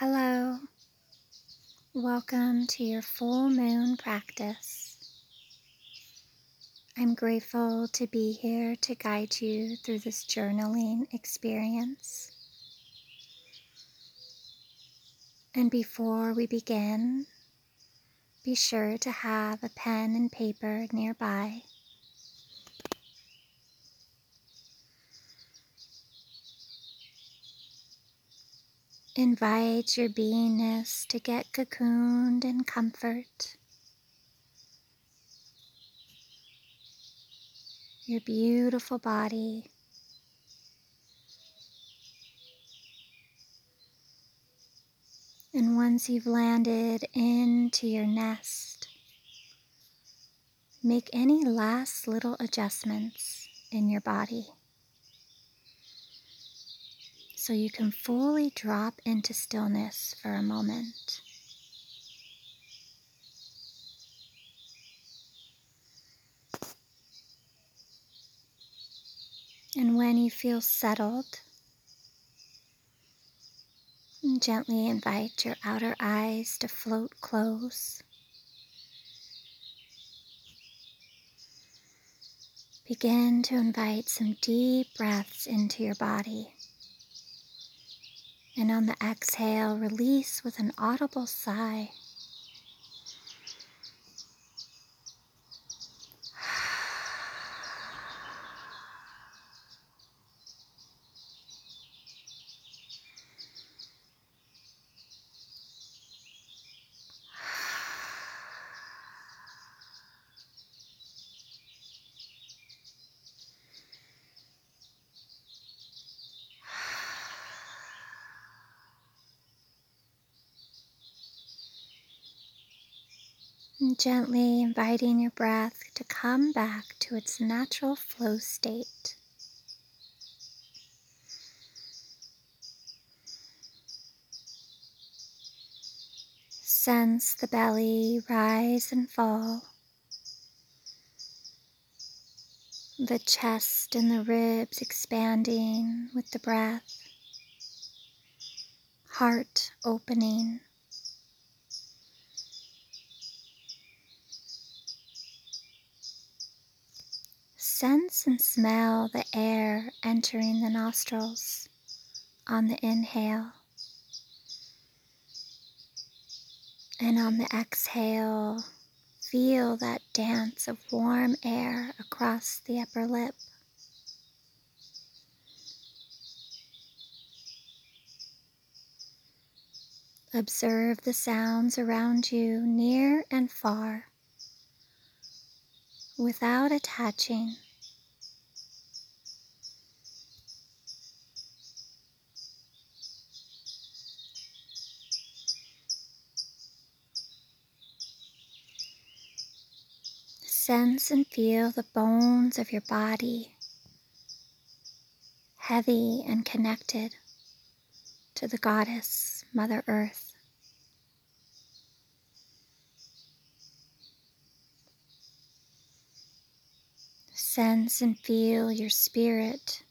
Hello. Welcome to your full moon practice. I'm grateful to be here to guide you through this journaling experience. And before we begin, be sure to have a pen and paper nearby. Invite your beingness to get cocooned in comfort. Your beautiful body. And once you've landed into your nest, make any last little adjustments in your body so you can fully drop into stillness for a moment. And when you feel settled, gently invite your outer eyes to float close. Begin to invite some deep breaths into your body. And on the exhale, release with an audible sigh. And gently inviting your breath to come back to its natural flow state. Sense the belly rise and fall, the chest and the ribs expanding with the breath, heart opening. Sense and smell the air entering the nostrils on the inhale. And on the exhale, feel that dance of warm air across the upper lip. Observe the sounds around you near and far without attaching. Sense and feel the bones of your body heavy and connected to the goddess, Mother Earth. Sense and feel your spirit,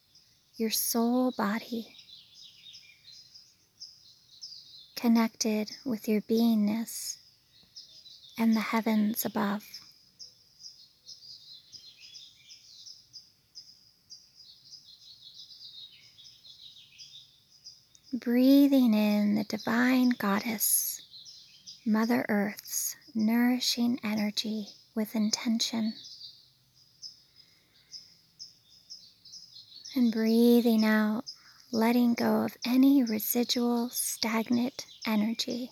your soul body connected with your beingness and the heavens above. Breathing in the divine goddess, Mother Earth's nourishing energy with intention. And breathing out, letting go of any residual stagnant energy.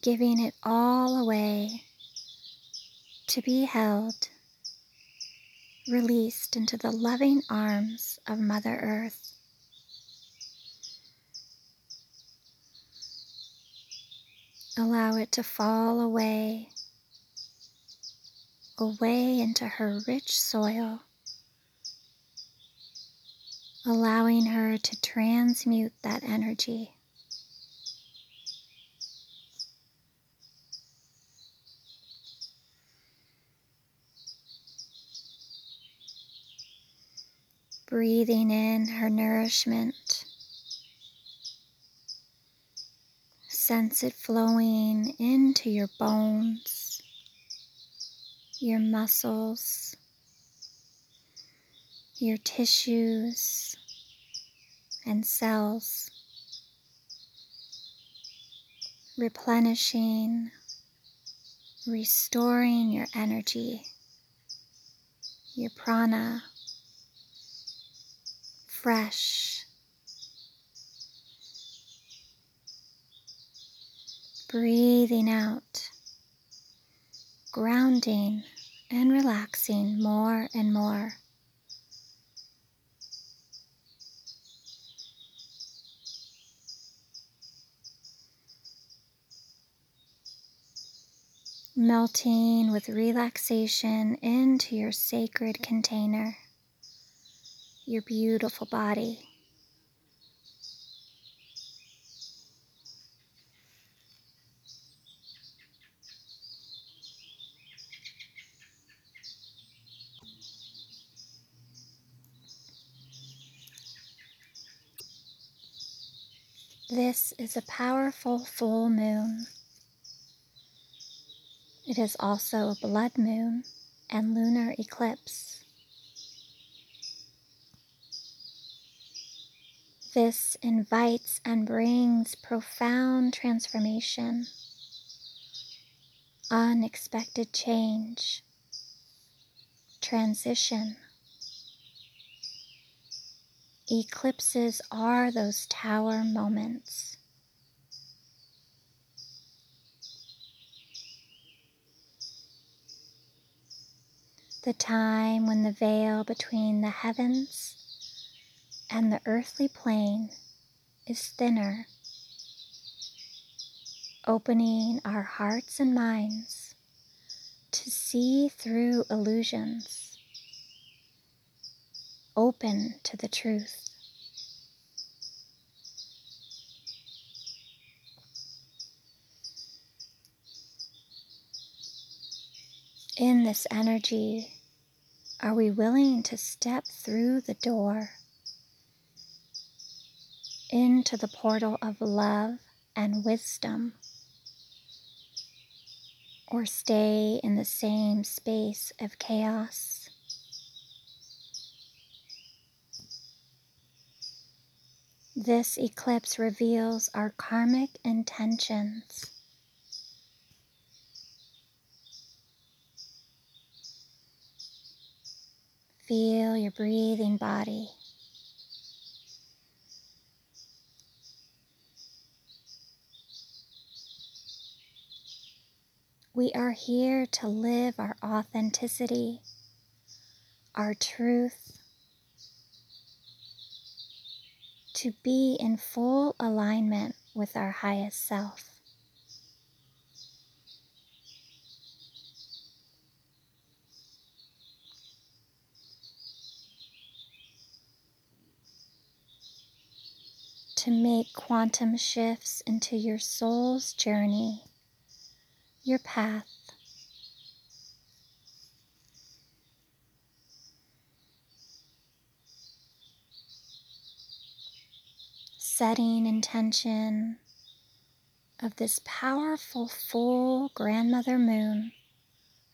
Giving it all away to be held released into the loving arms of Mother Earth. Allow it to fall away, away into her rich soil, allowing her to transmute that energy breathing in her nourishment. Sense it flowing into your bones, your muscles, your tissues and cells, replenishing, restoring your energy, your prana, fresh. Breathing out, grounding and relaxing more and more. melting with relaxation into your sacred container, your beautiful body. This is a powerful full moon. It is also a blood moon and lunar eclipse. This invites and brings profound transformation, unexpected change, transition. Eclipses are those tower moments the time when the veil between the heavens and the earthly plane is thinner, opening our hearts and minds to see through illusions, open to the truth. In this energy, are we willing to step through the door into the portal of love and wisdom? Or stay in the same space of chaos? This eclipse reveals our karmic intentions Feel your breathing body. We are here to live our authenticity, our truth, to be in full alignment with our highest self. to make quantum shifts into your soul's journey, your path. Setting intention of this powerful full grandmother moon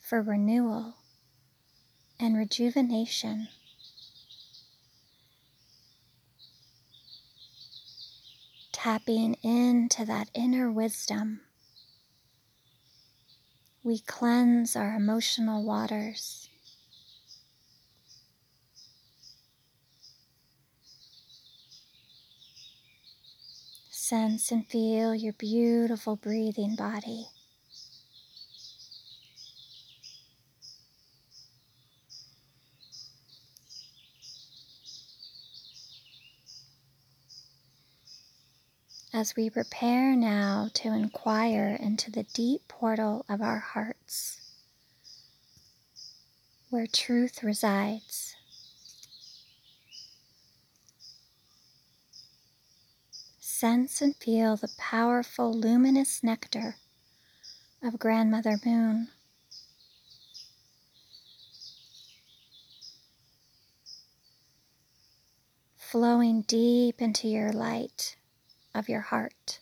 for renewal and rejuvenation. tapping into that inner wisdom. We cleanse our emotional waters. Sense and feel your beautiful breathing body. As we prepare now to inquire into the deep portal of our hearts, where truth resides. Sense and feel the powerful luminous nectar of Grandmother Moon. flowing deep into your light of your heart.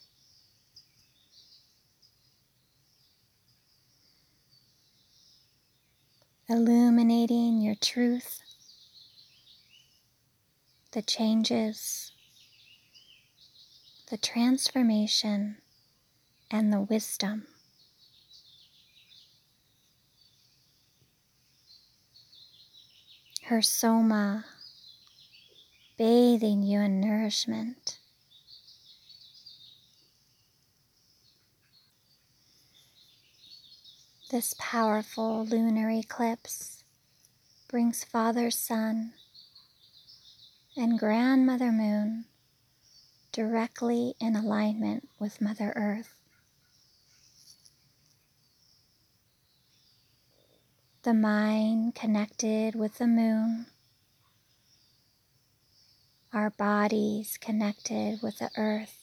Illuminating your truth, the changes, the transformation, and the wisdom. Her soma bathing you in nourishment. This powerful lunar eclipse brings Father Sun and Grandmother Moon directly in alignment with Mother Earth. The mind connected with the moon our bodies connected with the earth,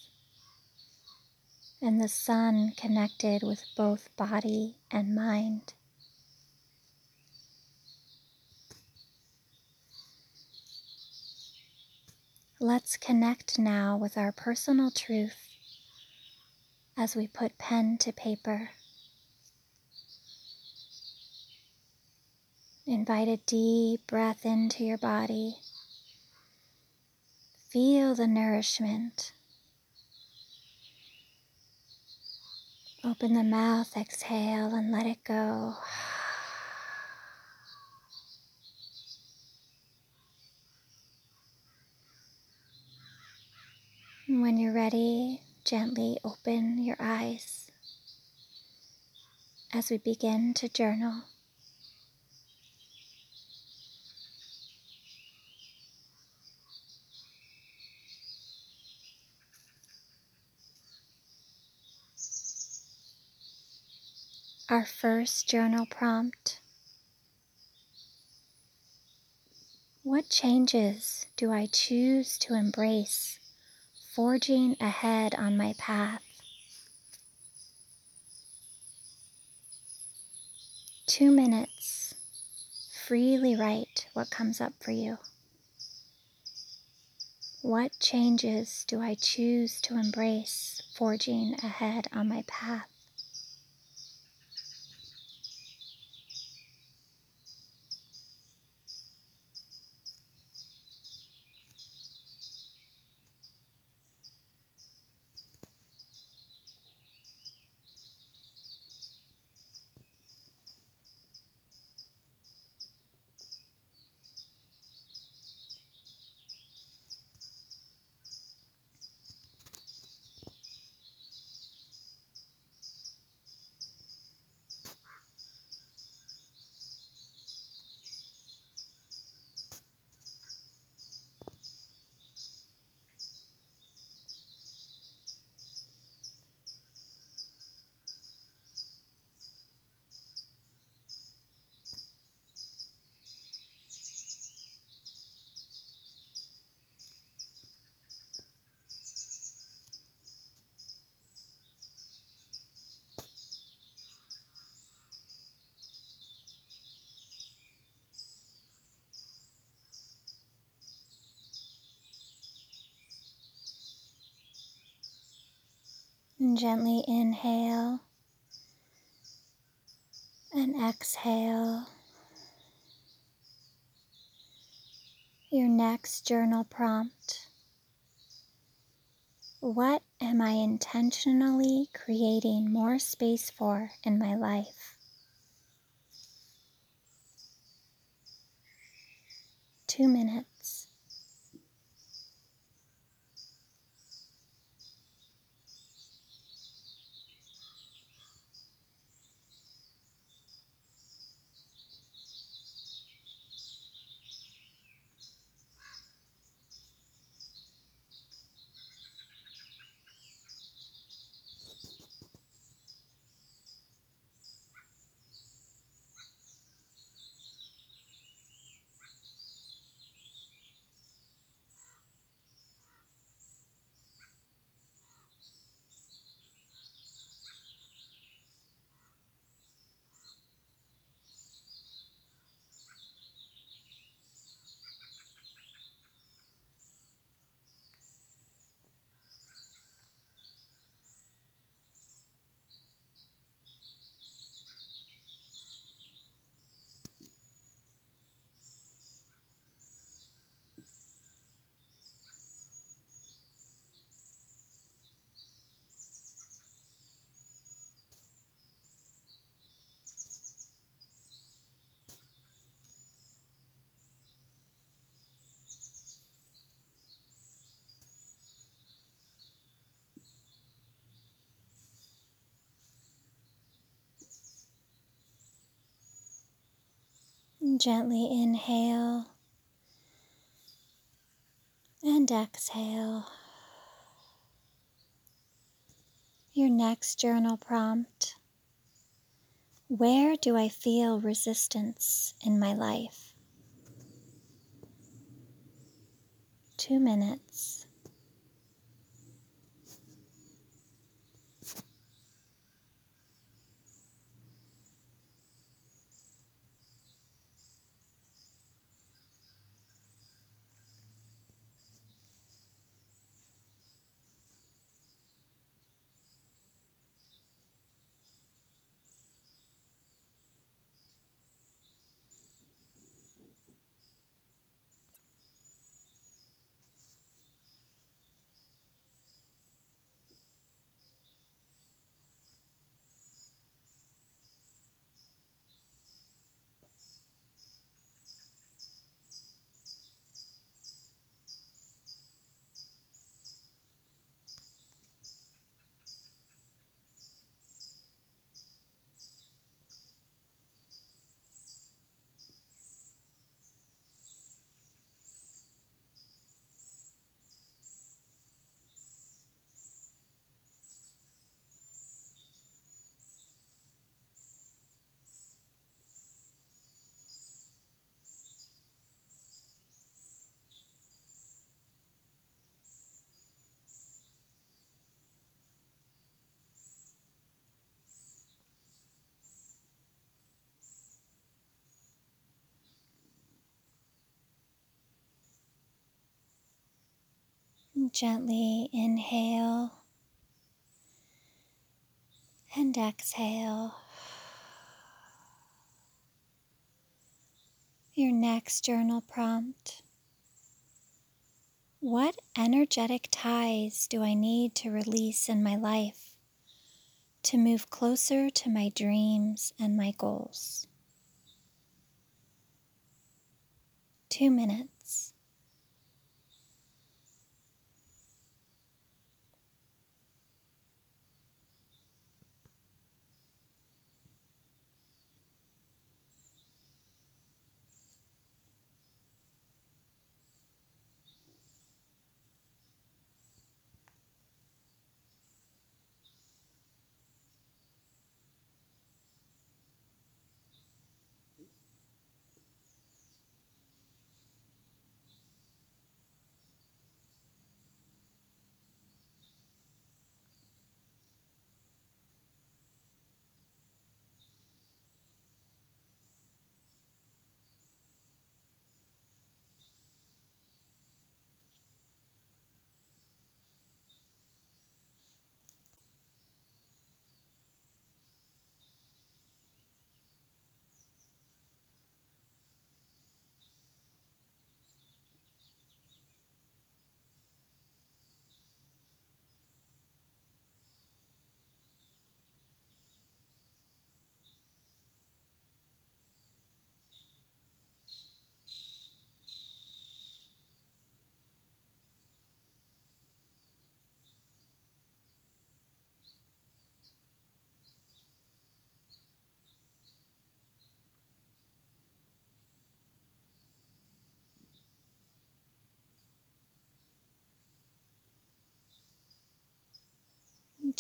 and the sun connected with both body and mind. Let's connect now with our personal truth as we put pen to paper. Invite a deep breath into your body Feel the nourishment. Open the mouth, exhale, and let it go. when you're ready, gently open your eyes as we begin to journal. Our first journal prompt What changes do I choose to embrace, forging ahead on my path? Two minutes. Freely write what comes up for you. What changes do I choose to embrace, forging ahead on my path? And gently inhale and exhale. Your next journal prompt What am I intentionally creating more space for in my life? Two minutes. Gently inhale and exhale. Your next journal prompt Where do I feel resistance in my life? Two minutes. Gently inhale and exhale. Your next journal prompt What energetic ties do I need to release in my life to move closer to my dreams and my goals? Two minutes.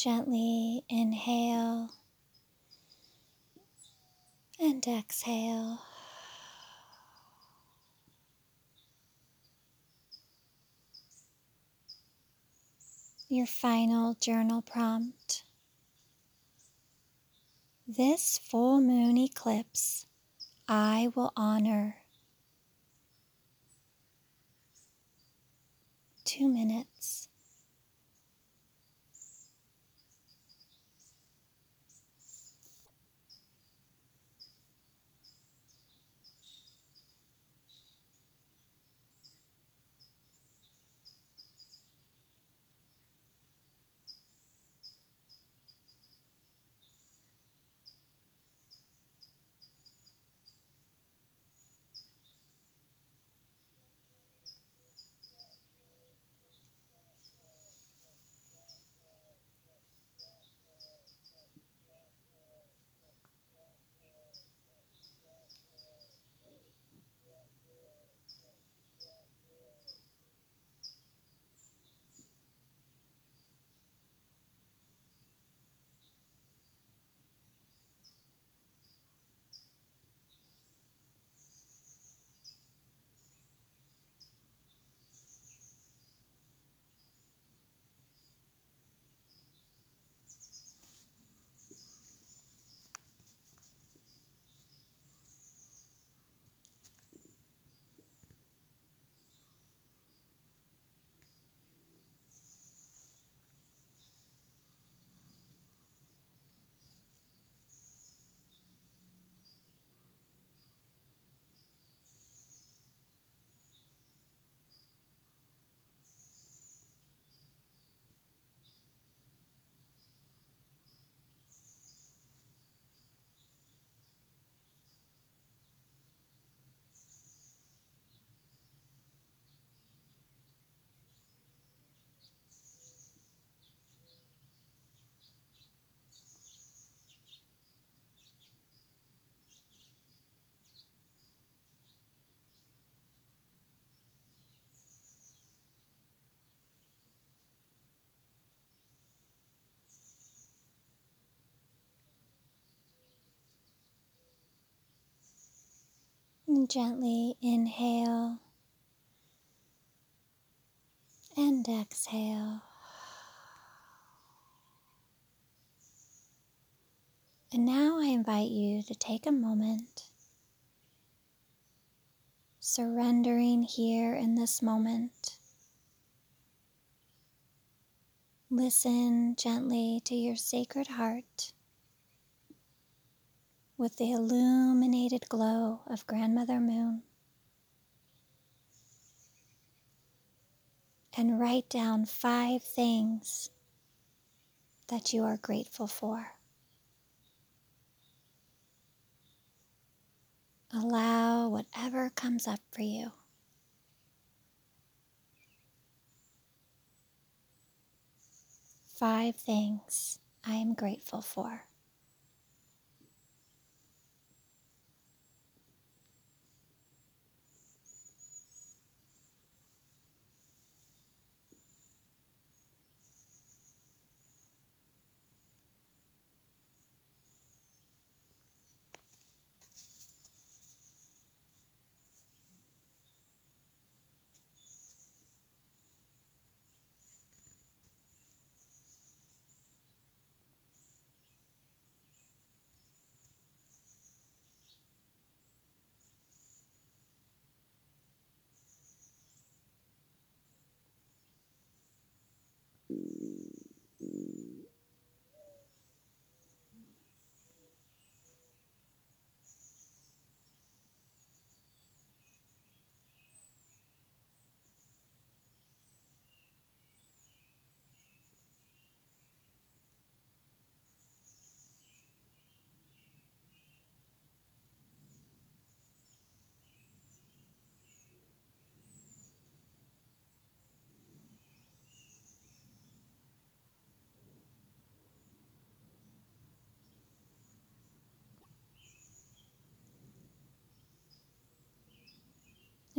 Gently inhale and exhale. Your final journal prompt. This full moon eclipse I will honor. Two minutes. And gently inhale and exhale. And now I invite you to take a moment, surrendering here in this moment. Listen gently to your sacred heart with the illuminated glow of Grandmother Moon. And write down five things that you are grateful for. Allow whatever comes up for you. Five things I am grateful for.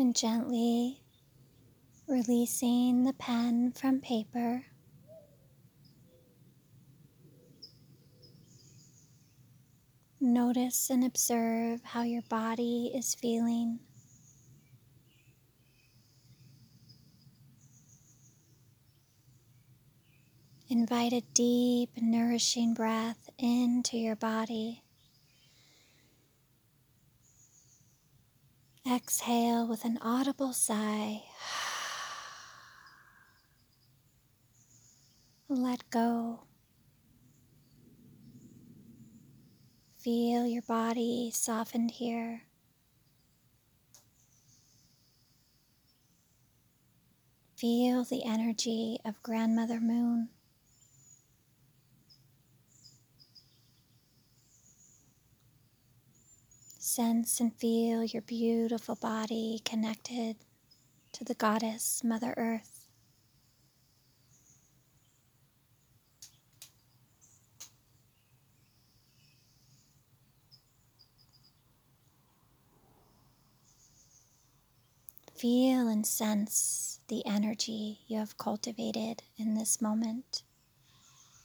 And gently releasing the pen from paper. Notice and observe how your body is feeling. Invite a deep, nourishing breath into your body. Exhale with an audible sigh. Let go. Feel your body softened here. Feel the energy of Grandmother Moon. Sense and feel your beautiful body connected to the goddess Mother Earth. Feel and sense the energy you have cultivated in this moment,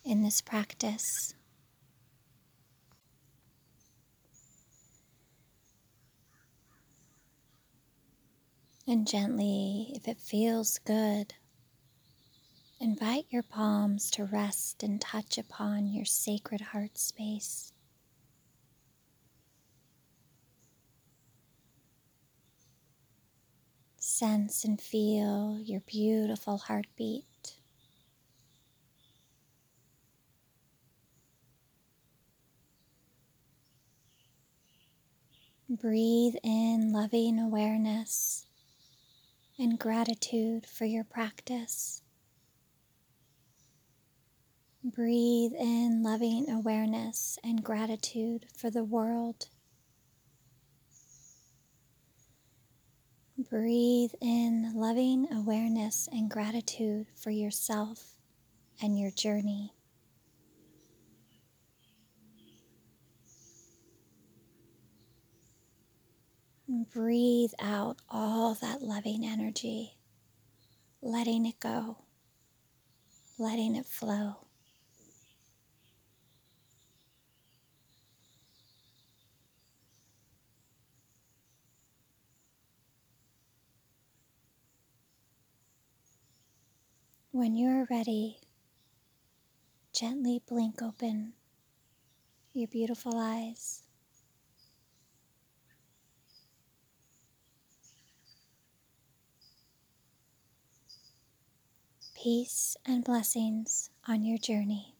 in this practice. And gently, if it feels good, invite your palms to rest and touch upon your sacred heart space. Sense and feel your beautiful heartbeat. Breathe in loving awareness and gratitude for your practice. Breathe in loving awareness and gratitude for the world. Breathe in loving awareness and gratitude for yourself and your journey. And breathe out all that loving energy, letting it go, letting it flow. When you're ready, gently blink open your beautiful eyes Peace and blessings on your journey.